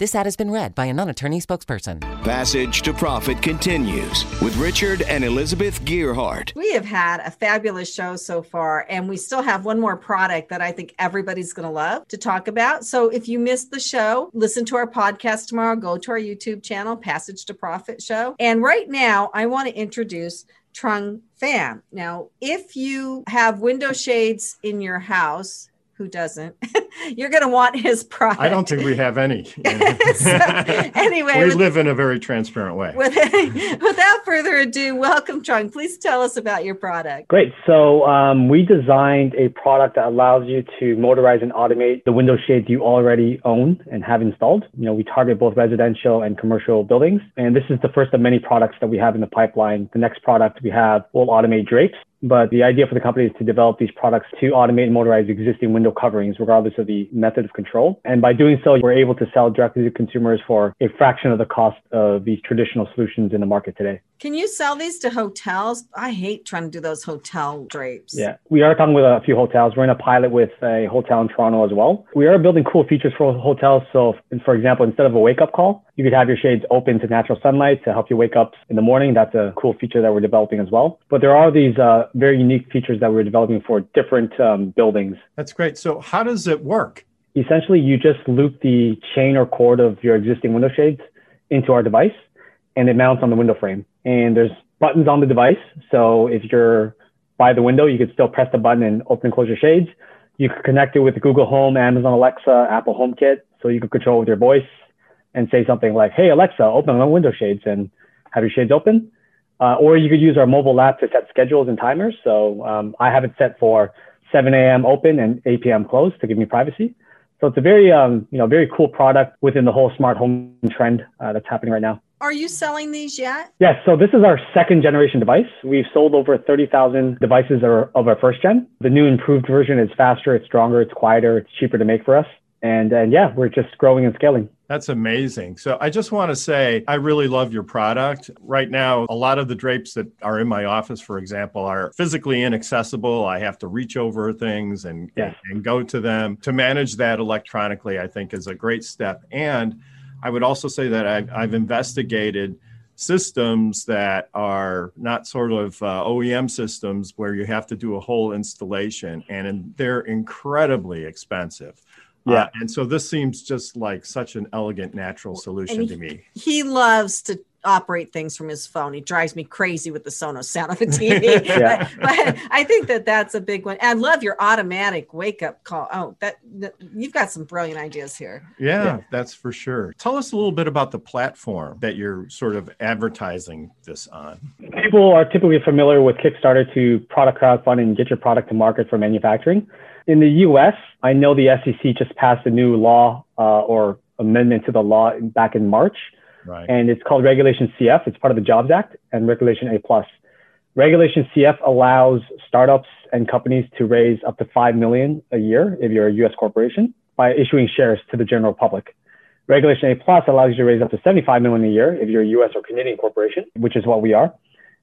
This ad has been read by a non attorney spokesperson. Passage to Profit continues with Richard and Elizabeth Gearhart. We have had a fabulous show so far, and we still have one more product that I think everybody's going to love to talk about. So if you missed the show, listen to our podcast tomorrow, go to our YouTube channel, Passage to Profit Show. And right now, I want to introduce Trung Pham. Now, if you have window shades in your house, who doesn't? *laughs* You're going to want his product. I don't think we have any. *laughs* anyway, we with- live in a very transparent way. With, *laughs* without further ado, welcome, Trung. Please tell us about your product. Great. So um, we designed a product that allows you to motorize and automate the window shades you already own and have installed. You know, we target both residential and commercial buildings, and this is the first of many products that we have in the pipeline. The next product we have will automate drapes. But the idea for the company is to develop these products to automate and motorize existing window coverings, regardless of the method of control. And by doing so, we're able to sell directly to consumers for a fraction of the cost of these traditional solutions in the market today. Can you sell these to hotels? I hate trying to do those hotel drapes. Yeah, we are talking with a few hotels. We're in a pilot with a hotel in Toronto as well. We are building cool features for hotels. So, for example, instead of a wake up call, you could have your shades open to natural sunlight to help you wake up in the morning. That's a cool feature that we're developing as well. But there are these uh, very unique features that we're developing for different um, buildings. That's great. So, how does it work? Essentially, you just loop the chain or cord of your existing window shades into our device and it mounts on the window frame. And there's buttons on the device. So if you're by the window, you could still press the button and open and close your shades. You could connect it with Google Home, Amazon Alexa, Apple HomeKit. So you can control with your voice and say something like, Hey, Alexa, open my window shades and have your shades open. Uh, or you could use our mobile app to set schedules and timers. So um, I have it set for 7 a.m. open and 8 p.m. close to give me privacy. So it's a very, um, you know, very cool product within the whole smart home trend uh, that's happening right now. Are you selling these yet? Yes, so this is our second generation device. We've sold over 30,000 devices of our first gen. The new improved version is faster, it's stronger, it's quieter, it's cheaper to make for us. And, and yeah, we're just growing and scaling. That's amazing. So I just want to say I really love your product. Right now, a lot of the drapes that are in my office, for example, are physically inaccessible. I have to reach over things and, Yes. and go to them. To manage that electronically, I think is a great step. And I would also say that I've, I've investigated systems that are not sort of uh, OEM systems where you have to do a whole installation and they're incredibly expensive. Uh, Yeah. and so this seems just like such an elegant, natural solution And to me. He loves to operate things from his phone. He drives me crazy with the Sonos sound on the TV. *laughs* Yeah. *laughs* but, but I think that that's a big one. I love your automatic wake up call. Oh, that, that you've got some brilliant ideas here. Yeah, that's for sure. Tell us a little bit about the platform that you're sort of advertising this on. People are typically familiar with Kickstarter to product crowdfunding and get your product to market for manufacturing. In the US, I know the SEC just passed a new law uh, or amendment to the law back in March, Right. and it's called Regulation CF. It's part of the Jobs Act and Regulation A plus. Regulation CF allows startups and companies to raise up to five million a year if you're a U.S. corporation by issuing shares to the general public. Regulation A plus allows you to raise up to 75 million a year if you're a U.S. or Canadian corporation, which is what we are,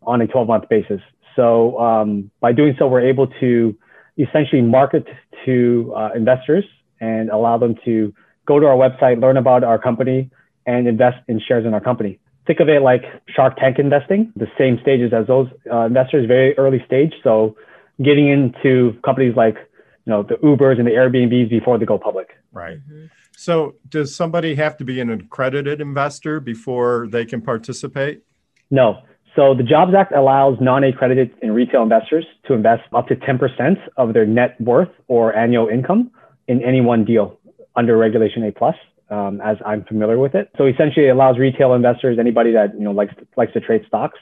on a 12-month basis. So um, by doing so, we're able to essentially market to uh, investors and allow them to go to our website, learn about our company, and invest in shares in our company. Think of it like Shark Tank investing, the same stages as those uh, investors, very early stage. So getting into companies like you know the Ubers and the Airbnbs before they go public. Right. So, does somebody have to be an accredited investor before they can participate? No. So the Jobs Act allows non-accredited and retail investors to invest up to 10% of their net worth or annual income in any one deal under Regulation A plus, um, as I'm familiar with it. So essentially, it allows retail investors, anybody that you know likes likes to trade stocks,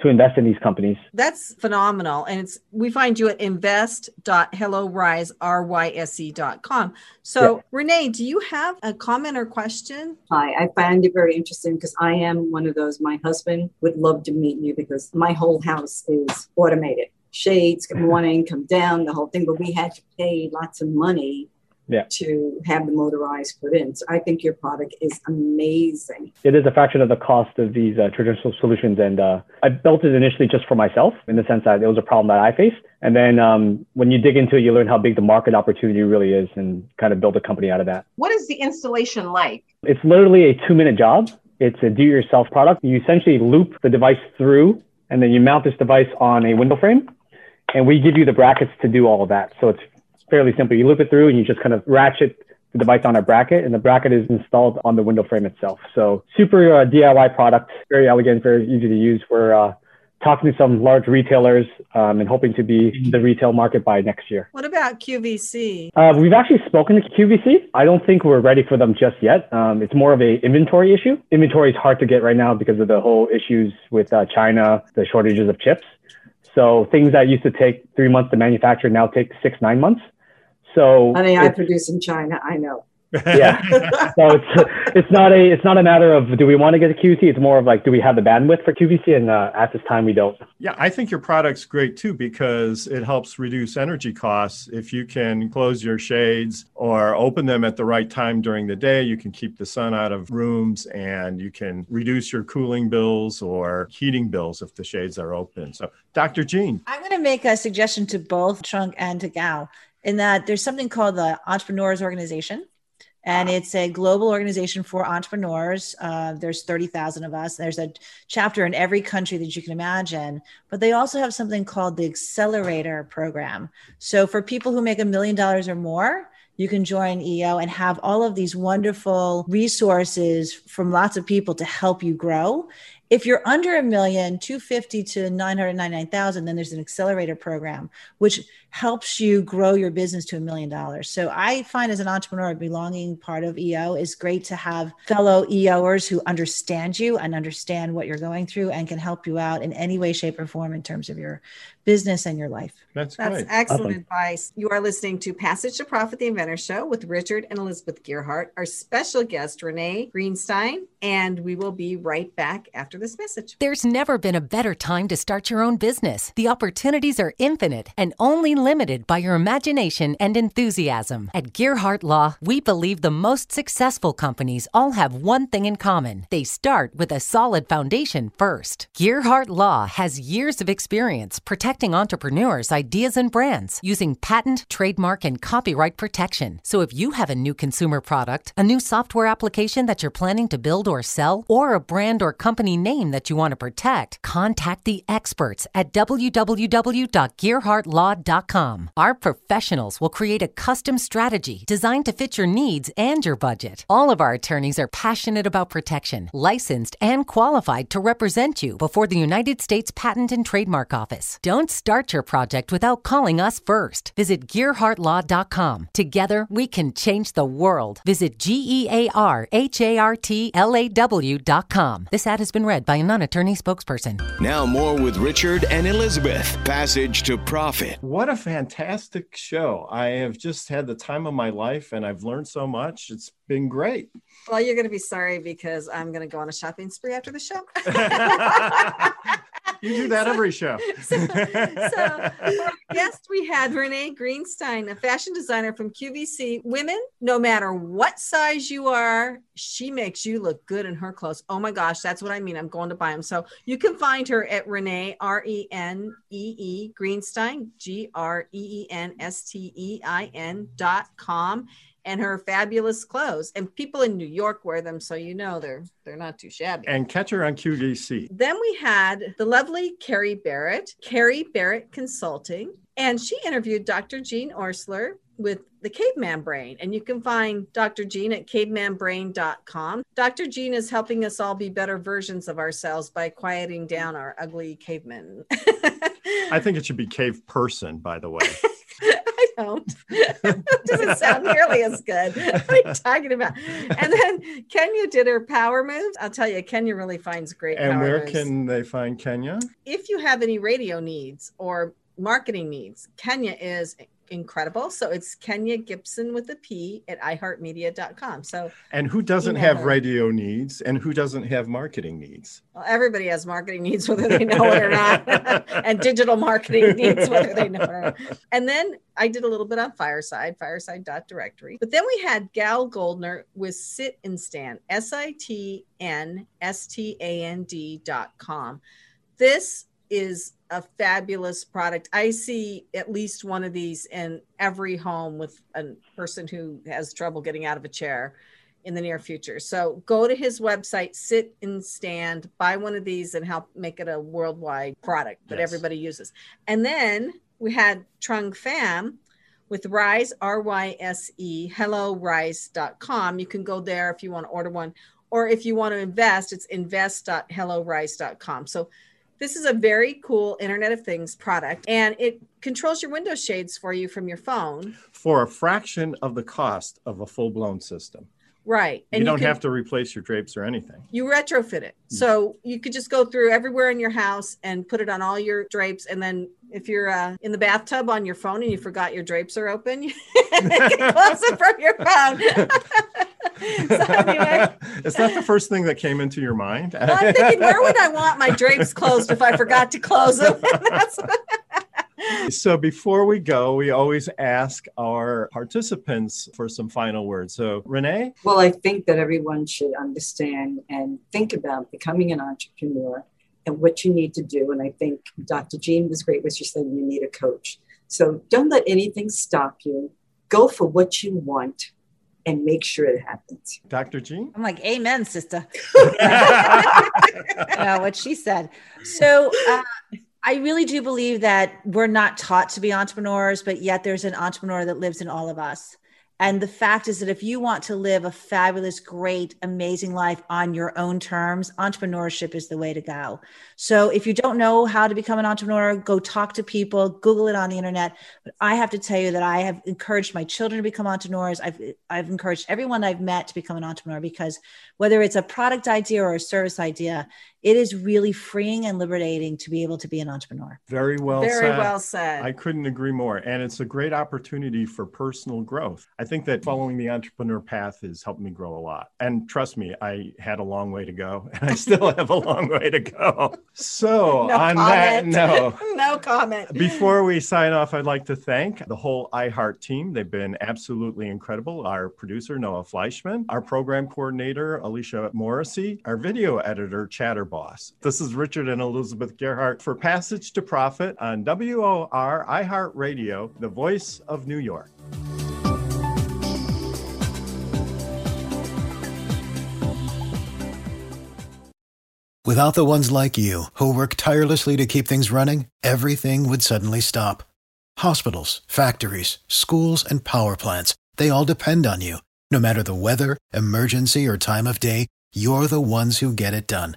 to invest in these companies. That's phenomenal. And it's we find you at invest.hellorysrys.com. So Yeah. Renee, do you have a comment or question? Hi, I find it very interesting because I am one of those. My husband would love to meet you because my whole house is automated. Shades, good *laughs* morning, come down, the whole thing. But we had to pay lots of money Yeah. to have the motorized put in. So I think your product is amazing. It is a fraction of the cost of these uh, traditional solutions, and uh, I built it initially just for myself, in the sense that it was a problem that I faced. And then um, when you dig into it, you learn how big the market opportunity really is, and kind of build a company out of that. What is the installation like? It's literally a two-minute job. It's a do-it-yourself product. You essentially loop the device through, and then you mount this device on a window frame, and we give you the brackets to do all of that. So it's fairly simple. You loop it through, and you just kind of ratchet the device on a bracket, and the bracket is installed on the window frame itself. So super uh, DIY product, very elegant, very easy to use. We're uh, talking to some large retailers um, and hoping to be in the retail market by next year. What about QVC? Uh, we've actually spoken to QVC. I don't think we're ready for them just yet. Um, it's more of a inventory issue. Inventory is hard to get right now because of the whole issues with uh, China, the shortages of chips. So things that used to take three months to manufacture now take six, nine months. So I mean, I produce in China. I know. yeah. *laughs* so it's it's not a it's not a matter of do we want to get a QVC. It's more of like do we have the bandwidth for QVC, and uh, at this time we don't. Yeah, I think your product's great too because it helps reduce energy costs. If you can close your shades or open them at the right time during the day, you can keep the sun out of rooms and you can reduce your cooling bills or heating bills if the shades are open. So, Dr. Jean, I'm going to make a suggestion to both Trung and to Gal in that there's something called the Entrepreneurs Organization. And it's a global organization for entrepreneurs. Uh, there's 30,000 of us. There's a chapter in every country that you can imagine. But they also have something called the Accelerator Program. So for people who make a million dollars or more, you can join EO and have all of these wonderful resources from lots of people to help you grow. If you're under a million, 250 to 999,000, then there's an accelerator program, which helps you grow your business to a million dollars. So I find as an entrepreneur, belonging part of EO is great to have fellow EOers who understand you and understand what you're going through and can help you out in any way, shape, or form in terms of your business and your life. That's, That's great. excellent Awesome. advice. You are listening to Passage to Profit, the Inventor Show with Richard and Elizabeth Gearhart, our special guest, Renee Greenstein, and we will be right back after this message. There's never been a better time to start your own business. The opportunities are infinite and only limited by your imagination and enthusiasm. At Gearhart Law, we believe the most successful companies all have one thing in common. They start with a solid foundation first. Gearhart Law has years of experience protecting entrepreneurs, ideas, and brands using patent, trademark, and copyright protection. So if you have a new consumer product, a new software application that you're planning to build or sell, or a brand or company name name that you want to protect, contact the experts at www.gearhartlaw.com. Our professionals will create a custom strategy designed to fit your needs and your budget. All of our attorneys are passionate about protection, licensed and qualified to represent you before the United States Patent and Trademark Office. Don't start your project without calling us first. Visit gearhartlaw.com. Together, we can change the world. Visit G E A R H A R T L A W.com. This ad has been read by a non attorney spokesperson. Now, more with Richard and Elizabeth. Passage to Profit. What a fantastic show. I have just had the time of my life and I've learned so much. It's been great. Well, you're going to be sorry because I'm going to go on a shopping spree after the show. *laughs* *laughs* You do that every show. *laughs* so, our guest, we had Renee Greenstein, a fashion designer from QVC. Women, no matter what size you are, she makes you look good in her clothes. Oh my gosh, that's what I mean. I'm going to buy them. So you can find her at Renee, R E N E E Greenstein, G R E E N S T E I N dot com and her fabulous clothes. And people in New York wear them, so you know they're they're not too shabby. And catch her on QVC. Then we had the lovely Carrie Barrett, Carrie Barrett Consulting, and she interviewed Dr. Jean Oursler with the caveman brain and you can find dr jean at cavemanbrain.com dr jean is helping us all be better versions of ourselves by quieting down our ugly cavemen I think it should be cave person, by the way. *laughs* I don't. *laughs* Doesn't sound nearly as good. *laughs* What are you talking about? And then Kenya did her power moves. I'll tell you, Kenya really finds great and where moves. can they find Kenya? if you have any radio needs or marketing needs, Kenya is incredible. So it's Kenya Gibson with a P at iHeartMedia.com. So And who doesn't have her. radio needs and who doesn't have marketing needs? well, everybody has marketing needs, whether they know it or not, *laughs* and digital marketing needs, whether they know it or not. And then I did a little bit on Fireside, fireside.directory. But then we had Gal Goldner with Sit and Stand, S I T N S T A N D dot com. This is a fabulous product. I see at least one of these in every home with a person who has trouble getting out of a chair in the near future. So go to his website, sit and stand, buy one of these and help make it a worldwide product that Yes. everybody uses. And then we had Trung Pham with Rise, R Y S E, hello rise.com. You can go there if you want to order one. Or if you want to invest, it's invest.hellorise.com. So this is a very cool Internet of Things product and it controls your window shades for you from your phone. For a fraction of the cost of a full blown system. Right. And you don't can- have to replace your drapes or anything. you retrofit it. Hmm. So you could just go through everywhere in your house and put it on all your drapes. And then if you're uh, in the bathtub on your phone and you forgot your drapes are open, *laughs* you can close it from your phone. *laughs* so anyway, Is that the first thing that came into your mind? well, I'm thinking, where would I want my drapes closed if I forgot to close them? *laughs* That's so before we go, we always ask our participants for some final words. So Renee, Well, I think that everyone should understand and think about becoming an entrepreneur and what you need to do. And I think Dr. Jean was great when she said you need a coach. So don't let anything stop you. Go for what you want and make sure it happens. Dr. Jean. I'm like, Amen, sister. *laughs* *laughs* uh, what she said. So uh, I really do believe that we're not taught to be entrepreneurs, but yet there's an entrepreneur that lives in all of us. And the fact is that if you want to live a fabulous, great, amazing life on your own terms, entrepreneurship is the way to go. So if you don't know how to become an entrepreneur, go talk to people, Google it on the internet. But I have to tell you that I have encouraged my children to become entrepreneurs. I've I've encouraged everyone I've met to become an entrepreneur because whether it's a product idea or a service idea, it is really freeing and liberating to be able to be an entrepreneur. Very well Very said. well said. I couldn't agree more. And it's a great opportunity for personal growth. I think that following the entrepreneur path has helped me grow a lot. And trust me, I had a long way to go, *laughs* and I still have a long way to go. So, no on that comment. note, *laughs* no comment. Before we sign off, I'd like to thank the whole iHeart team. They've been absolutely incredible. Our producer, Noah Fleischman, our program coordinator, Alicia Morrissey, our video editor, Chatterboss. This is Richard and Elizabeth Gearhart for Passage to Profit on WOR iHeart Radio, the voice of New York. Without the ones like you, who work tirelessly to keep things running, everything would suddenly stop. Hospitals, factories, schools, and power plants, they all depend on you. No matter the weather, emergency, or time of day, you're the ones who get it done.